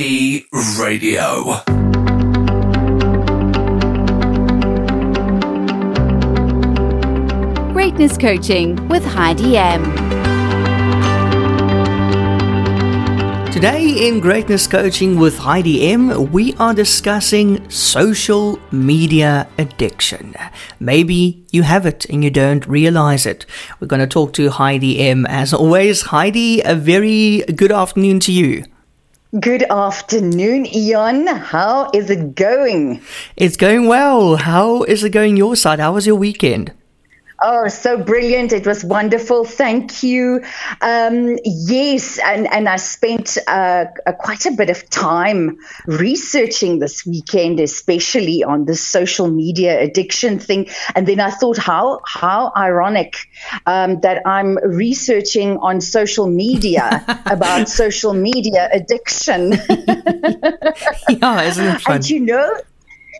E Radio. Greatness Coaching with Heidi M. Today in Greatness Coaching with Heidi M, we are discussing social media addiction. Maybe you have it and you don't realize it. We're going to talk to Heidi M. As always, Heidi, a very good afternoon to you. Good afternoon, Ian. How is it going? It's going well. How is it going your side? How was your weekend? Oh, so brilliant. It was wonderful. Thank you. Um, yes, and, and I spent uh, a, quite a bit of time researching this weekend, especially on the social media addiction thing. And then I thought, how, how ironic um, that I'm researching on social media about social media addiction. yeah, isn't it fun? And you know,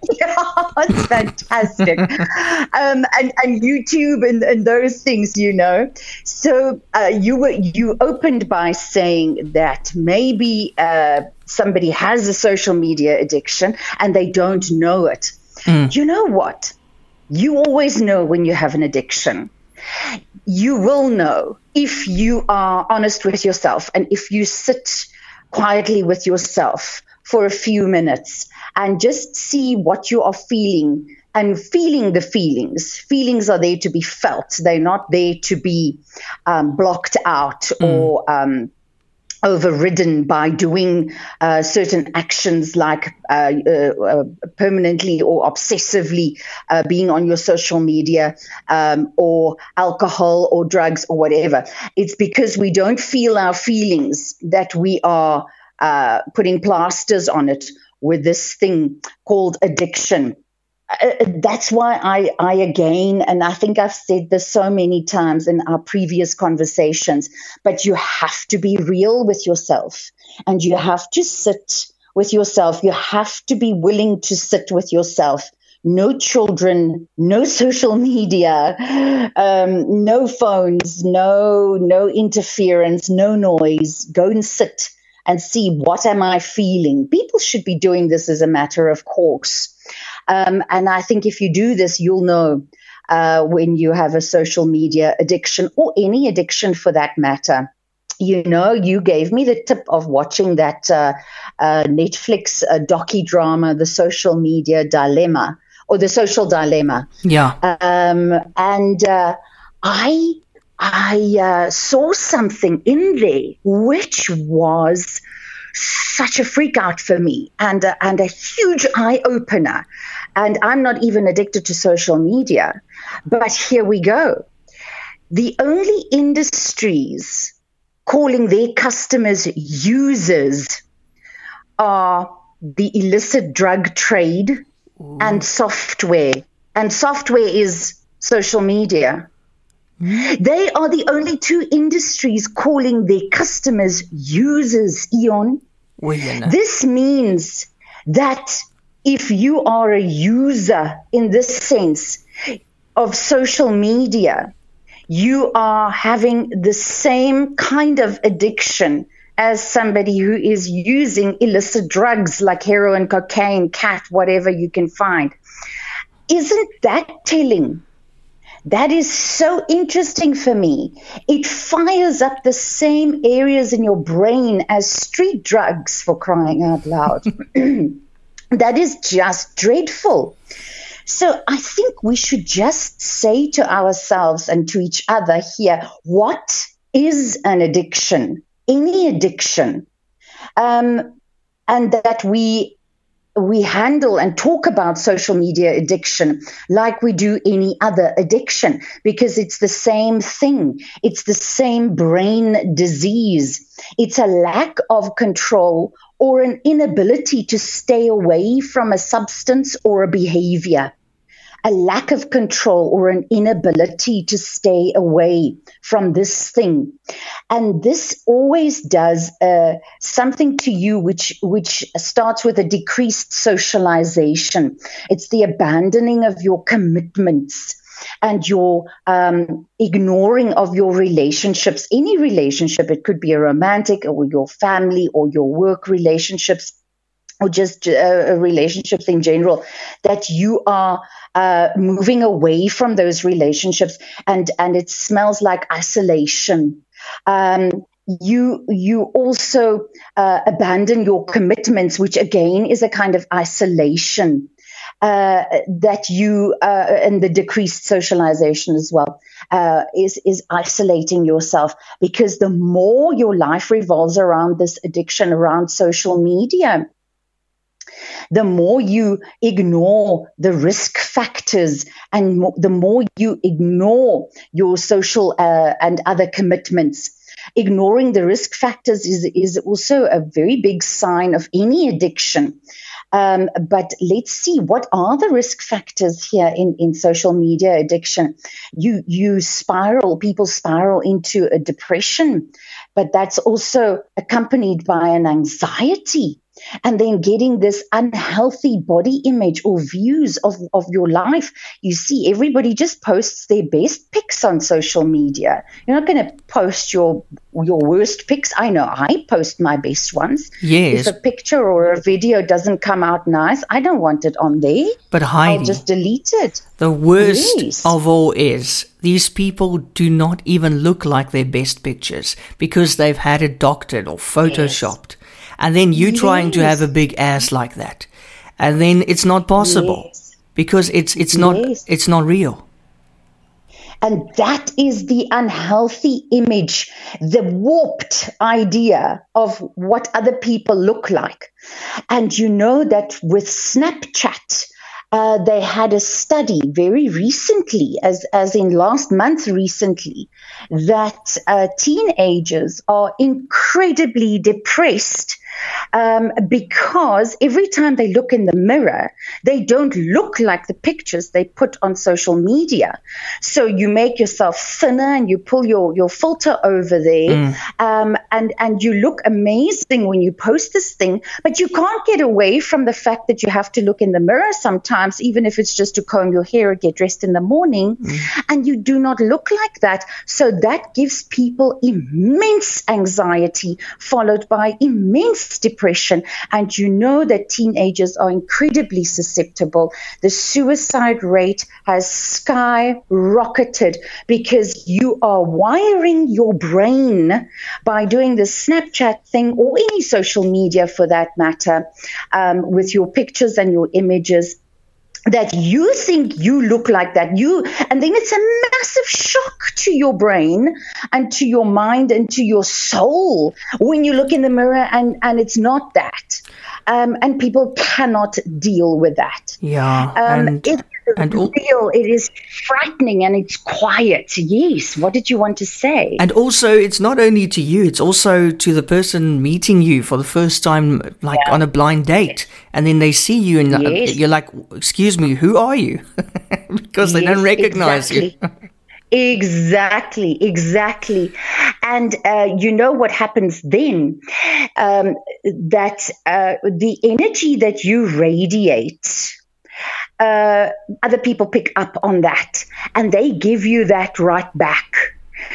yeah, it's fantastic. um, and, and YouTube and, and those things, you know. So uh, you were you opened by saying that maybe uh, somebody has a social media addiction and they don't know it. Mm. You know what? You always know when you have an addiction. You will know if you are honest with yourself and if you sit quietly with yourself for a few minutes and just see what you are feeling and feeling the feelings. Feelings are there to be felt, they're not there to be um, blocked out mm. or. Um, overridden by doing uh, certain actions like uh, uh, uh permanently or obsessively uh, being on your social media um, or alcohol or drugs or whatever. It's because we don't feel our feelings that we are uh, putting plasters on it with this thing called addiction. Uh, that's why I, I again, and I think I've said this so many times in our previous conversations, but you have to be real with yourself and you have to sit with yourself. You have to be willing to sit with yourself. No children, no social media, um, no phones, no no interference, no noise. Go and sit and see what am I feeling. People should be doing this as a matter of course. Um, and I think if you do this, you'll know uh, when you have a social media addiction or any addiction for that matter. You know, you gave me the tip of watching that uh, uh, Netflix uh, docudrama, The Social Media Dilemma, or The Social Dilemma. Yeah. Um, and uh, I I uh, saw something in there which was such a freak out for me and a, and a huge eye opener. And I'm not even addicted to social media, but here we go. The only industries calling their customers users are the illicit drug trade Ooh. and software. And software is social media. They are the only two industries calling their customers users, Eon. This means that if you are a user in this sense of social media, you are having the same kind of addiction as somebody who is using illicit drugs like heroin, cocaine, cat, whatever you can find. Isn't that telling? That is so interesting for me. It fires up the same areas in your brain as street drugs, for crying out loud. that is just dreadful. So I think we should just say to ourselves and to each other here what is an addiction? Any addiction. Um, and that we we handle and talk about social media addiction like we do any other addiction because it's the same thing. It's the same brain disease. It's a lack of control or an inability to stay away from a substance or a behavior a lack of control or an inability to stay away from this thing. And this always does uh, something to you which, which starts with a decreased socialization. It's the abandoning of your commitments. and your um, ignoring of your relationships, any relationship, it could be a romantic or your family or your work relationships or just uh, relationships in general, that you are uh, moving away from those relationships, and and it smells like isolation. Um, you you also uh, abandon your commitments, which again is a kind of isolation. Uh, that you uh, and the decreased socialization as well uh, is is isolating yourself because the more your life revolves around this addiction around social media the more you ignore the risk factors and mo- the more you ignore your social uh, and other commitments ignoring the risk factors is, is also a very big sign of any addiction. Um, but let's see what are the risk factors here in, in social media addiction. You you spiral, people spiral into a depression, but that's also accompanied by an anxiety and then getting this unhealthy body image or views of, of your life. You see, everybody just posts their best pics on social media. You're not going to post your your worst pics. I know I post my best ones. Yes. If a picture or a video doesn't come out nice, I don't want it on there. But Heidi, I'll just delete it. The worst Yes. of all is these people do not even look like their best pictures because they've had it doctored or photoshopped. And then you trying to have a big ass like that. And then it's not possible Yes. because it's it's not Yes. it's not real. And that is the unhealthy image, the warped idea of what other people look like. And you know that with Snapchat, uh, they had a study very recently, as, as in last month recently, that uh, teenagers are incredibly depressed um, because every time they look in the mirror, they don't look like the pictures they put on social media. So you make yourself thinner and you pull your, your filter over there, um, and, and you look amazing when you post this thing, but you can't get away from the fact that you have to look in the mirror sometimes, even if it's just to comb your hair or get dressed in the morning, and you do not look like that. So that gives people immense anxiety, followed by immense depression. And you know that teenagers are incredibly susceptible. The suicide rate has skyrocketed because you are wiring your brain by doing the Snapchat thing or any social media for that matter um, with your pictures and your images that you think you look like that. You and then it's a massive shock to your brain and to your mind and to your soul when you look in the mirror and and it's not that um, and people cannot deal with that Yeah. um, and it is and al- real it is frightening and it's quiet yes what did you want to say And also, it's not only to you, it's also to the person meeting you for the first time, like on a blind date. And then they see you and uh, Yes. you're like, excuse me, who are you? because they don't Yes, recognize you. exactly. Exactly. And uh, you know what happens then? Um, that uh, the energy that you radiate, uh, other people pick up on that and they give you that right back.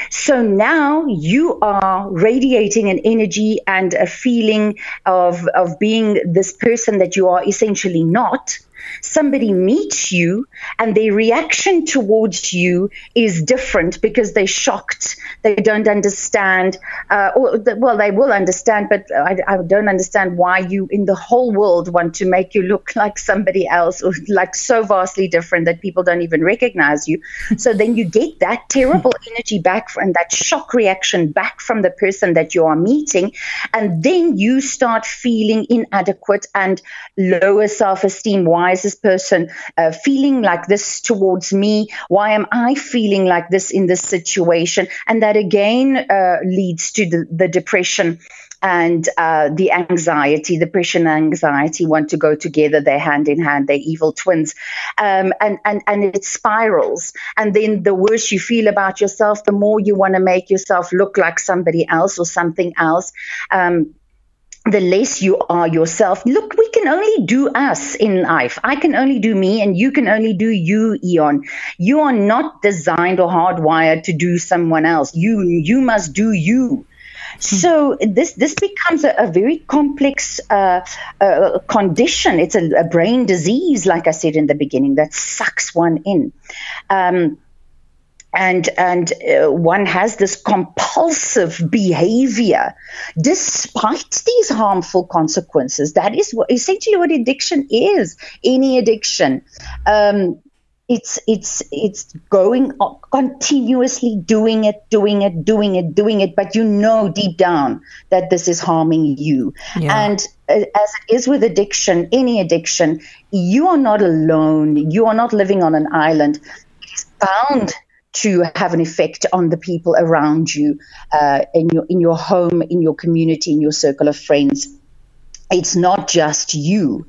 So now you are radiating an energy and a feeling of, of being this person that you are essentially not. Somebody meets you and their reaction towards you is different because they're shocked. They don't understand. Uh, or, well, they will understand, but I, I don't understand why you in the whole world want to make you look like somebody else or like so vastly different that people don't even recognize you. So then you get that terrible energy back and that shock reaction back from the person that you are meeting. And then you start feeling inadequate and lower self esteem. Why is this person uh, feeling like this towards me? Why am I feeling like this in this situation? And that again uh, leads to the, the depression and uh, the anxiety, depression and anxiety want to go together. They're hand in hand. They're evil twins, um, and and and it spirals. And then the worse you feel about yourself, the more you want to make yourself look like somebody else or something else. Um, the less you are yourself. Look, we can only do us in life. I can only do me, and you can only do you, Eon. You are not designed or hardwired to do someone else. You you must do you. So this this becomes a, a very complex uh, uh, condition. It's a, a, brain disease, like I said in the beginning, that sucks one in. Um, and and uh, one has this compulsive behavior. Despite these harmful consequences that is what, essentially what addiction is any addiction. Um, it's it's it's going on, continuously doing it doing it doing it doing it but you know deep down that this is harming you. Yeah. and uh, as it is with addiction any addiction you are not alone. You are not living on an island. It is bound to have an effect on the people around you uh, in your in your home in your community in your circle of friends it's not just you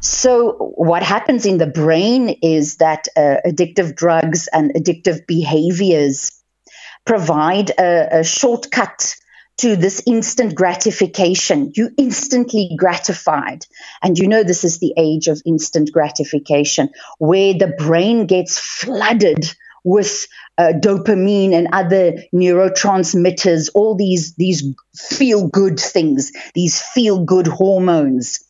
so, what happens in the brain is that uh, addictive drugs and addictive behaviors provide a, a shortcut to this instant gratification. You instantly gratified. And you know, this is the age of instant gratification where the brain gets flooded with uh, dopamine and other neurotransmitters, all these, these feel good things, these feel good hormones.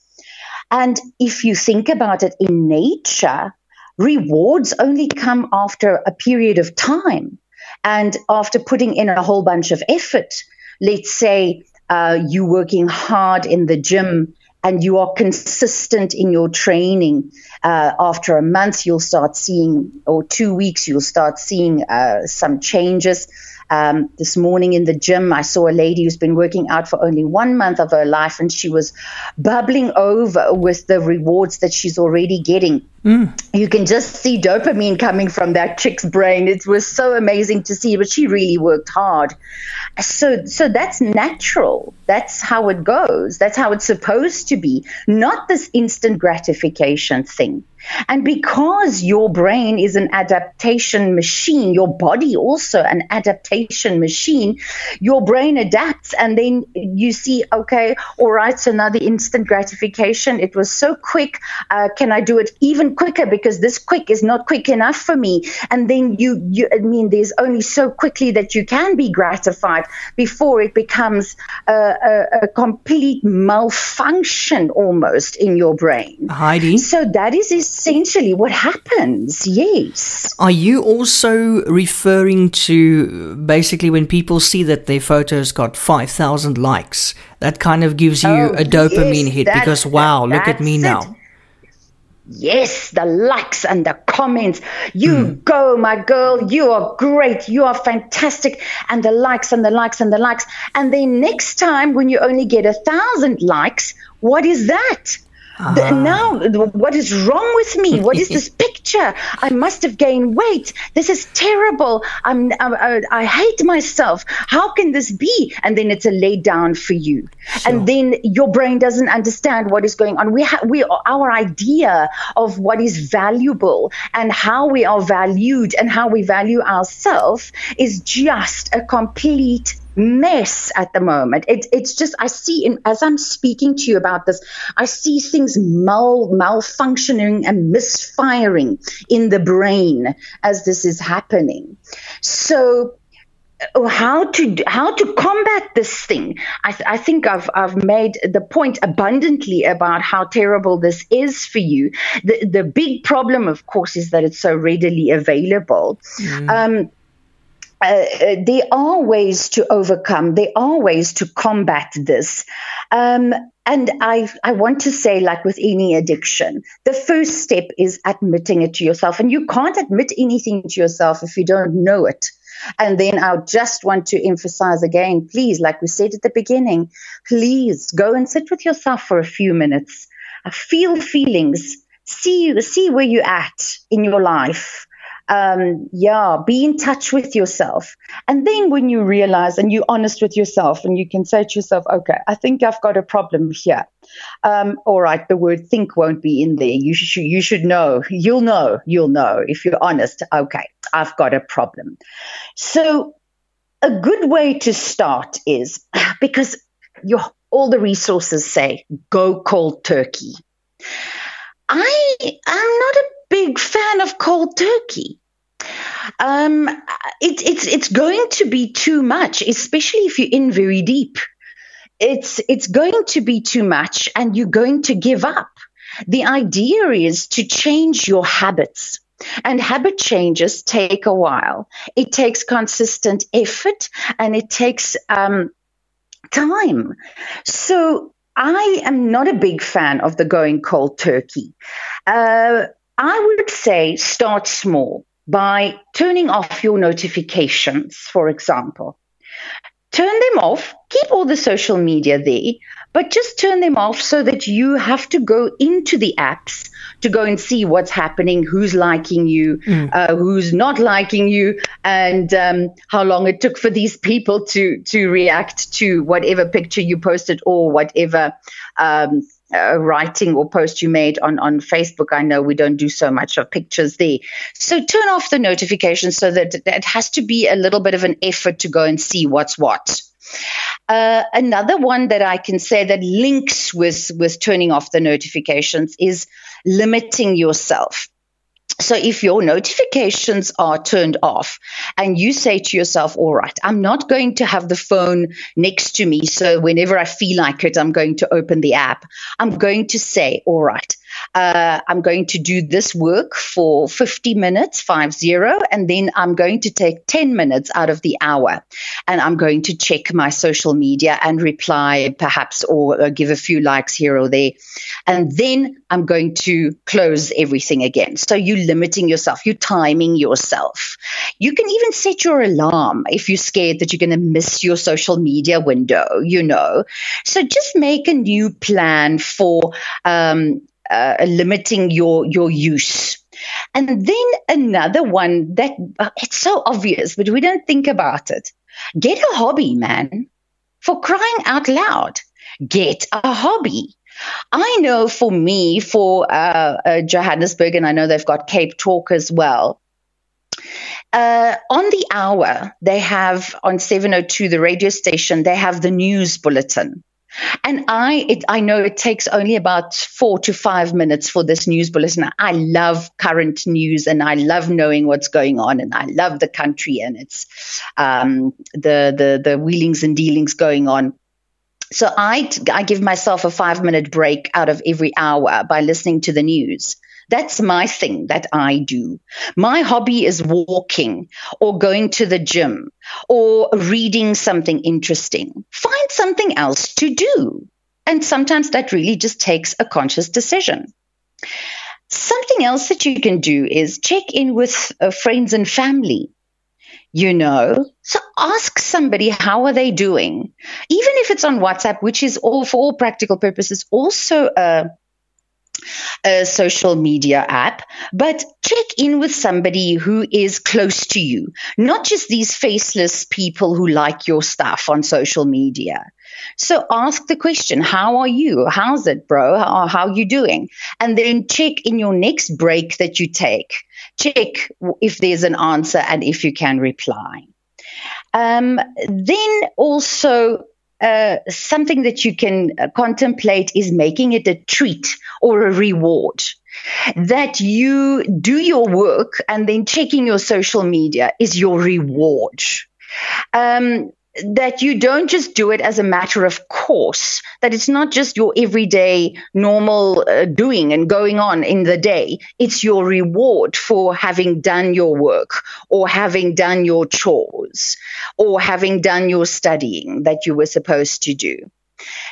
And if you think about it in nature, rewards only come after a period of time and after putting in a whole bunch of effort. Let's say uh, you working hard in the gym and you are consistent in your training. Uh, after a month, you'll start seeing, or two weeks, you'll start seeing uh, some changes. Um, this morning in the gym, I saw a lady who's been working out for only one month of her life, and she was bubbling over with the rewards that she's already getting. Mm. You can just see dopamine coming from that chick's brain. It was so amazing to see, but she really worked hard. So, so that's natural. That's how it goes. That's how it's supposed to be. Not this instant gratification thing. And because your brain is an adaptation machine, your body also an adaptation machine, your brain adapts and then you see, okay, all right, so now the instant gratification, it was so quick. Uh, can I do it even quicker? Because this quick is not quick enough for me. And then you, you, I mean, there's only so quickly that you can be gratified before it becomes a, a, a complete malfunction almost in your brain. Heidi. So that is essentially what happens. Yes. Are you also referring to basically when people see that their photos got 5,000 likes? That kind of gives you oh, a dopamine yes, hit because, wow, look at me it. now. Yes, the likes and the comments. You mm. go, my girl. You are great. You are fantastic. And the likes and the likes and the likes. And then next time, when you only get a thousand likes, what is that? Uh-huh. Now, what is wrong with me? What is this picture? I must have gained weight. This is terrible. I'm, I, I hate myself. How can this be? And then it's a lay down for you. Sure. And then your brain doesn't understand what is going on. We have, we, our idea of what is valuable and how we are valued and how we value ourselves is just a complete mess at the moment. It, it's just, I see, in, as I'm speaking to you about this, I see things mal, malfunctioning and misfiring in the brain as this is happening. So, uh, how to how to combat this thing I, th- I, think I've I've made the point abundantly about how terrible this is for you the the big problem of course is that it's so readily available mm. um, uh, uh, there are ways to overcome, there are ways to combat this. Um, and I, I want to say, like with any addiction, the first step is admitting it to yourself. And you can't admit anything to yourself if you don't know it. And then I just want to emphasize again, please, like we said at the beginning, please go and sit with yourself for a few minutes, uh, feel feelings, see see where you're at in your life um, yeah, be in touch with yourself. And then when you realize and you're honest with yourself and you can say to yourself, okay, I think I've got a problem here. Um, all right, the word think won't be in there. You should, you should know. You'll know. You'll know if you're honest. Okay, I've got a problem. So a good way to start is because your all the resources say go cold turkey I am not a big fan of cold turkey. Um, it, it's it's going to be too much, especially if you're in very deep. It's it's going to be too much, and you're going to give up. The idea is to change your habits. And habit changes take a while. It takes consistent effort and it takes um, time. So I am not a big fan of the going cold turkey. Uh, I would say start small by turning off your notifications, for example. Turn them off, keep all the social media there, but just turn them off so that you have to go into the apps to go and see what's happening, who's liking you, mm. uh, who's not liking you, and um, how long it took for these people to to react to whatever picture you posted or whatever. Um, uh, writing or post you made on, on Facebook. I know we don't do so much of pictures there. So turn off the notifications so that it has to be a little bit of an effort to go and see what's what. Uh, another one that I can say that links with with turning off the notifications is limiting yourself. So if your notifications are turned off and you say to yourself, all right, I'm not going to have the phone next to me. So whenever I feel like it, I'm going to open the app. I'm going to say, all right, uh, I'm going to do this work for 50 minutes, five zero, and then I'm going to take 10 minutes out of the hour and I'm going to check my social media and reply perhaps or, or give a few likes here or there. And then I'm going to close everything again. So you're limiting yourself, you're timing yourself. You can even set your alarm if you're scared that you're going to miss your social media window, you know. So just make a new plan for um, uh, limiting your your use. And then another one that uh, it's so obvious, but we don't think about it. Get a hobby, man. For crying out loud, get a hobby. I know for me, for uh, uh, Johannesburg, and I know they've got Cape Talk as well. Uh, on the hour, they have on 702, the radio station, they have the news bulletin. And I, it, I know it takes only about four to five minutes for this news bulletin. I love current news and I love knowing what's going on and I love the country and it's um, the the the wheelings and dealings going on. So I I give myself a five minute break out of every hour by listening to the news. That's my thing that I do. My hobby is walking or going to the gym or reading something interesting. Find something else to do. And sometimes that really just takes a conscious decision. Something else that you can do is check in with uh, friends and family you know so ask somebody how are they doing even if it's on whatsapp which is all for all practical purposes also a a social media app, but check in with somebody who is close to you, not just these faceless people who like your stuff on social media. So ask the question, how are you? How's it, bro? How, how are you doing? And then check in your next break that you take. Check if there's an answer and if you can reply. Um, then also uh, something that you can uh, contemplate is making it a treat or a reward. That you do your work and then checking your social media is your reward. Um, that you don't just do it as a matter of course, that it's not just your everyday normal uh, doing and going on in the day. It's your reward for having done your work or having done your chores or having done your studying that you were supposed to do.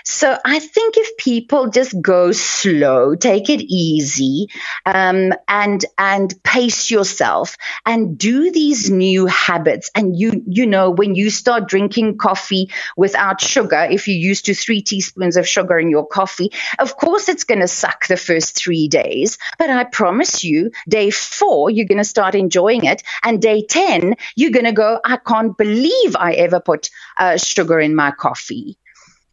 So I think if people just go slow, take it easy, um, and and pace yourself, and do these new habits, and you you know when you start drinking coffee without sugar, if you're used to three teaspoons of sugar in your coffee, of course it's going to suck the first three days, but I promise you, day four you're going to start enjoying it, and day ten you're going to go, I can't believe I ever put uh, sugar in my coffee.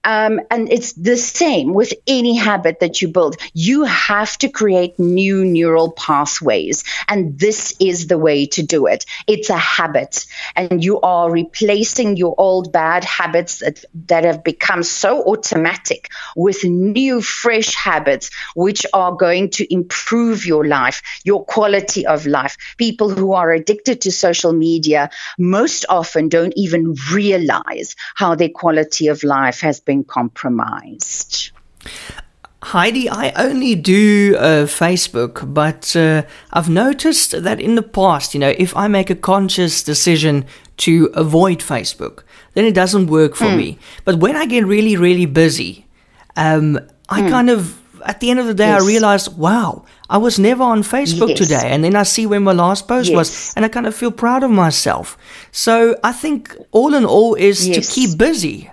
Um, and it's the same with any habit that you build. You have to create new neural pathways. And this is the way to do it. It's a habit. And you are replacing your old bad habits that, that have become so automatic with new, fresh habits, which are going to improve your life, your quality of life. People who are addicted to social media most often don't even realize how their quality of life has been compromised. Heidi, I only do uh, Facebook, but uh, I've noticed that in the past, you know, if I make a conscious decision to avoid Facebook, then it doesn't work for mm. me. But when I get really, really busy, um, I mm. kind of, at the end of the day, yes. I realize, wow, I was never on Facebook yes. today. And then I see when my last post yes. was, and I kind of feel proud of myself. So I think all in all is to keep busy.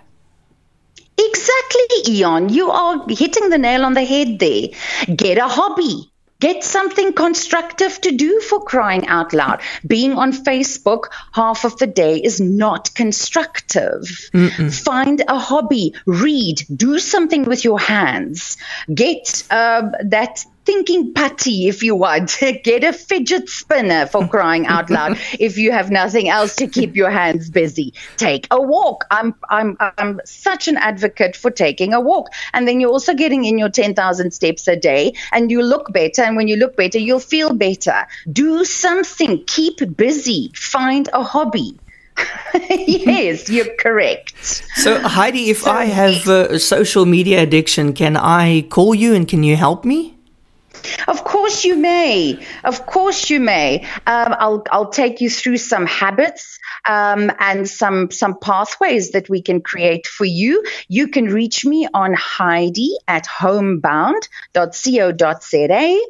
Exactly, Eon. You are hitting the nail on the head there. Get a hobby. Get something constructive to do for crying out loud. Being on Facebook half of the day is not constructive. Mm-mm. Find a hobby, read, do something with your hands. Get uh, that thinking putty if you want. Get a fidget spinner for crying out loud if you have nothing else to keep your hands busy. Take a walk. I'm I'm I'm such an advocate for taking a walk. And then you're also getting in your 10,000 steps a day and you look better and when you look better you'll feel better. Do something. Keep busy. Find a hobby. yes, you're correct. So, Heidi, if so, I have a social media addiction, can I call you and can you help me? Of course you may. Of course you may. Um, I'll I'll take you through some habits um, and some some pathways that we can create for you. You can reach me on Heidi at homebound.co.za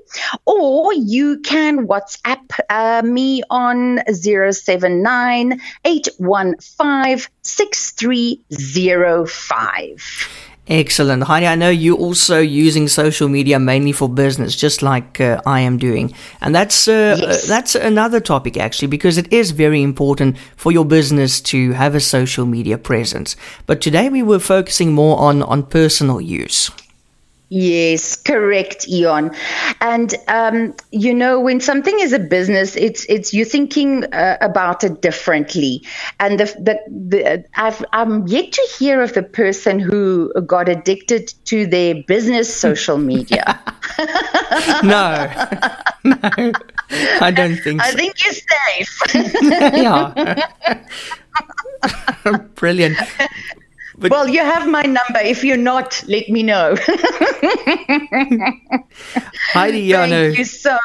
or you can WhatsApp uh, me on 079 815 6305. Excellent. Heidi, I know you're also using social media mainly for business, just like uh, I am doing. And that's, uh, yes. uh, that's another topic actually, because it is very important for your business to have a social media presence. But today we were focusing more on, on personal use. Yes, correct, Eon. And um, you know, when something is a business, it's it's you're thinking uh, about it differently. And the the, the I've I'm yet to hear of the person who got addicted to their business social media. no, no, I don't think. So. I think you're safe. yeah. Brilliant. Well, you have my number. If you're not, let me know. Heidi Jano. Thank you so much.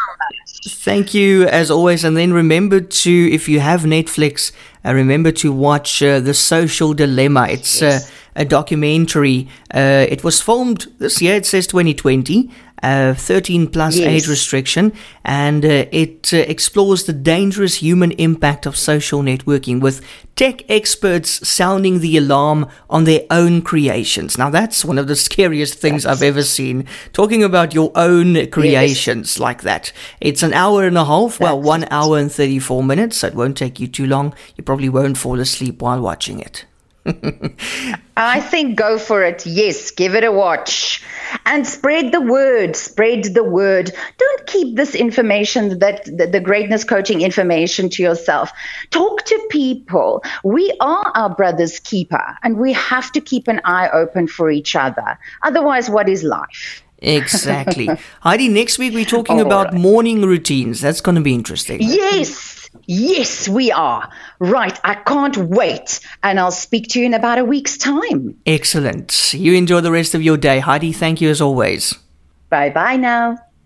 Thank you as always. And then remember to, if you have Netflix, uh, remember to watch uh, The Social Dilemma. It's yes. uh, a documentary. Uh, it was filmed this year. It says 2020 uh, 13 plus yes. age restriction, and uh, it uh, explores the dangerous human impact of social networking with tech experts sounding the alarm on their own creations. Now, that's one of the scariest things that's... I've ever seen. Talking about your own creations yes. like that. It's an hour and a half, well, one hour and 34 minutes, so it won't take you too long. You probably won't fall asleep while watching it. I think go for it. Yes, give it a watch and spread the word. Spread the word. Don't keep this information, that the, greatness coaching information to yourself. Talk to people. We are our brother's keeper and we have to keep an eye open for each other. Otherwise, what is life? Exactly. Heidi, next week we're talking All about right. morning routines. That's going to be interesting. Yes. Yes, we are. Right. I can't wait. And I'll speak to you in about a week's time. Excellent. You enjoy the rest of your day. Heidi, thank you as always. Bye bye now.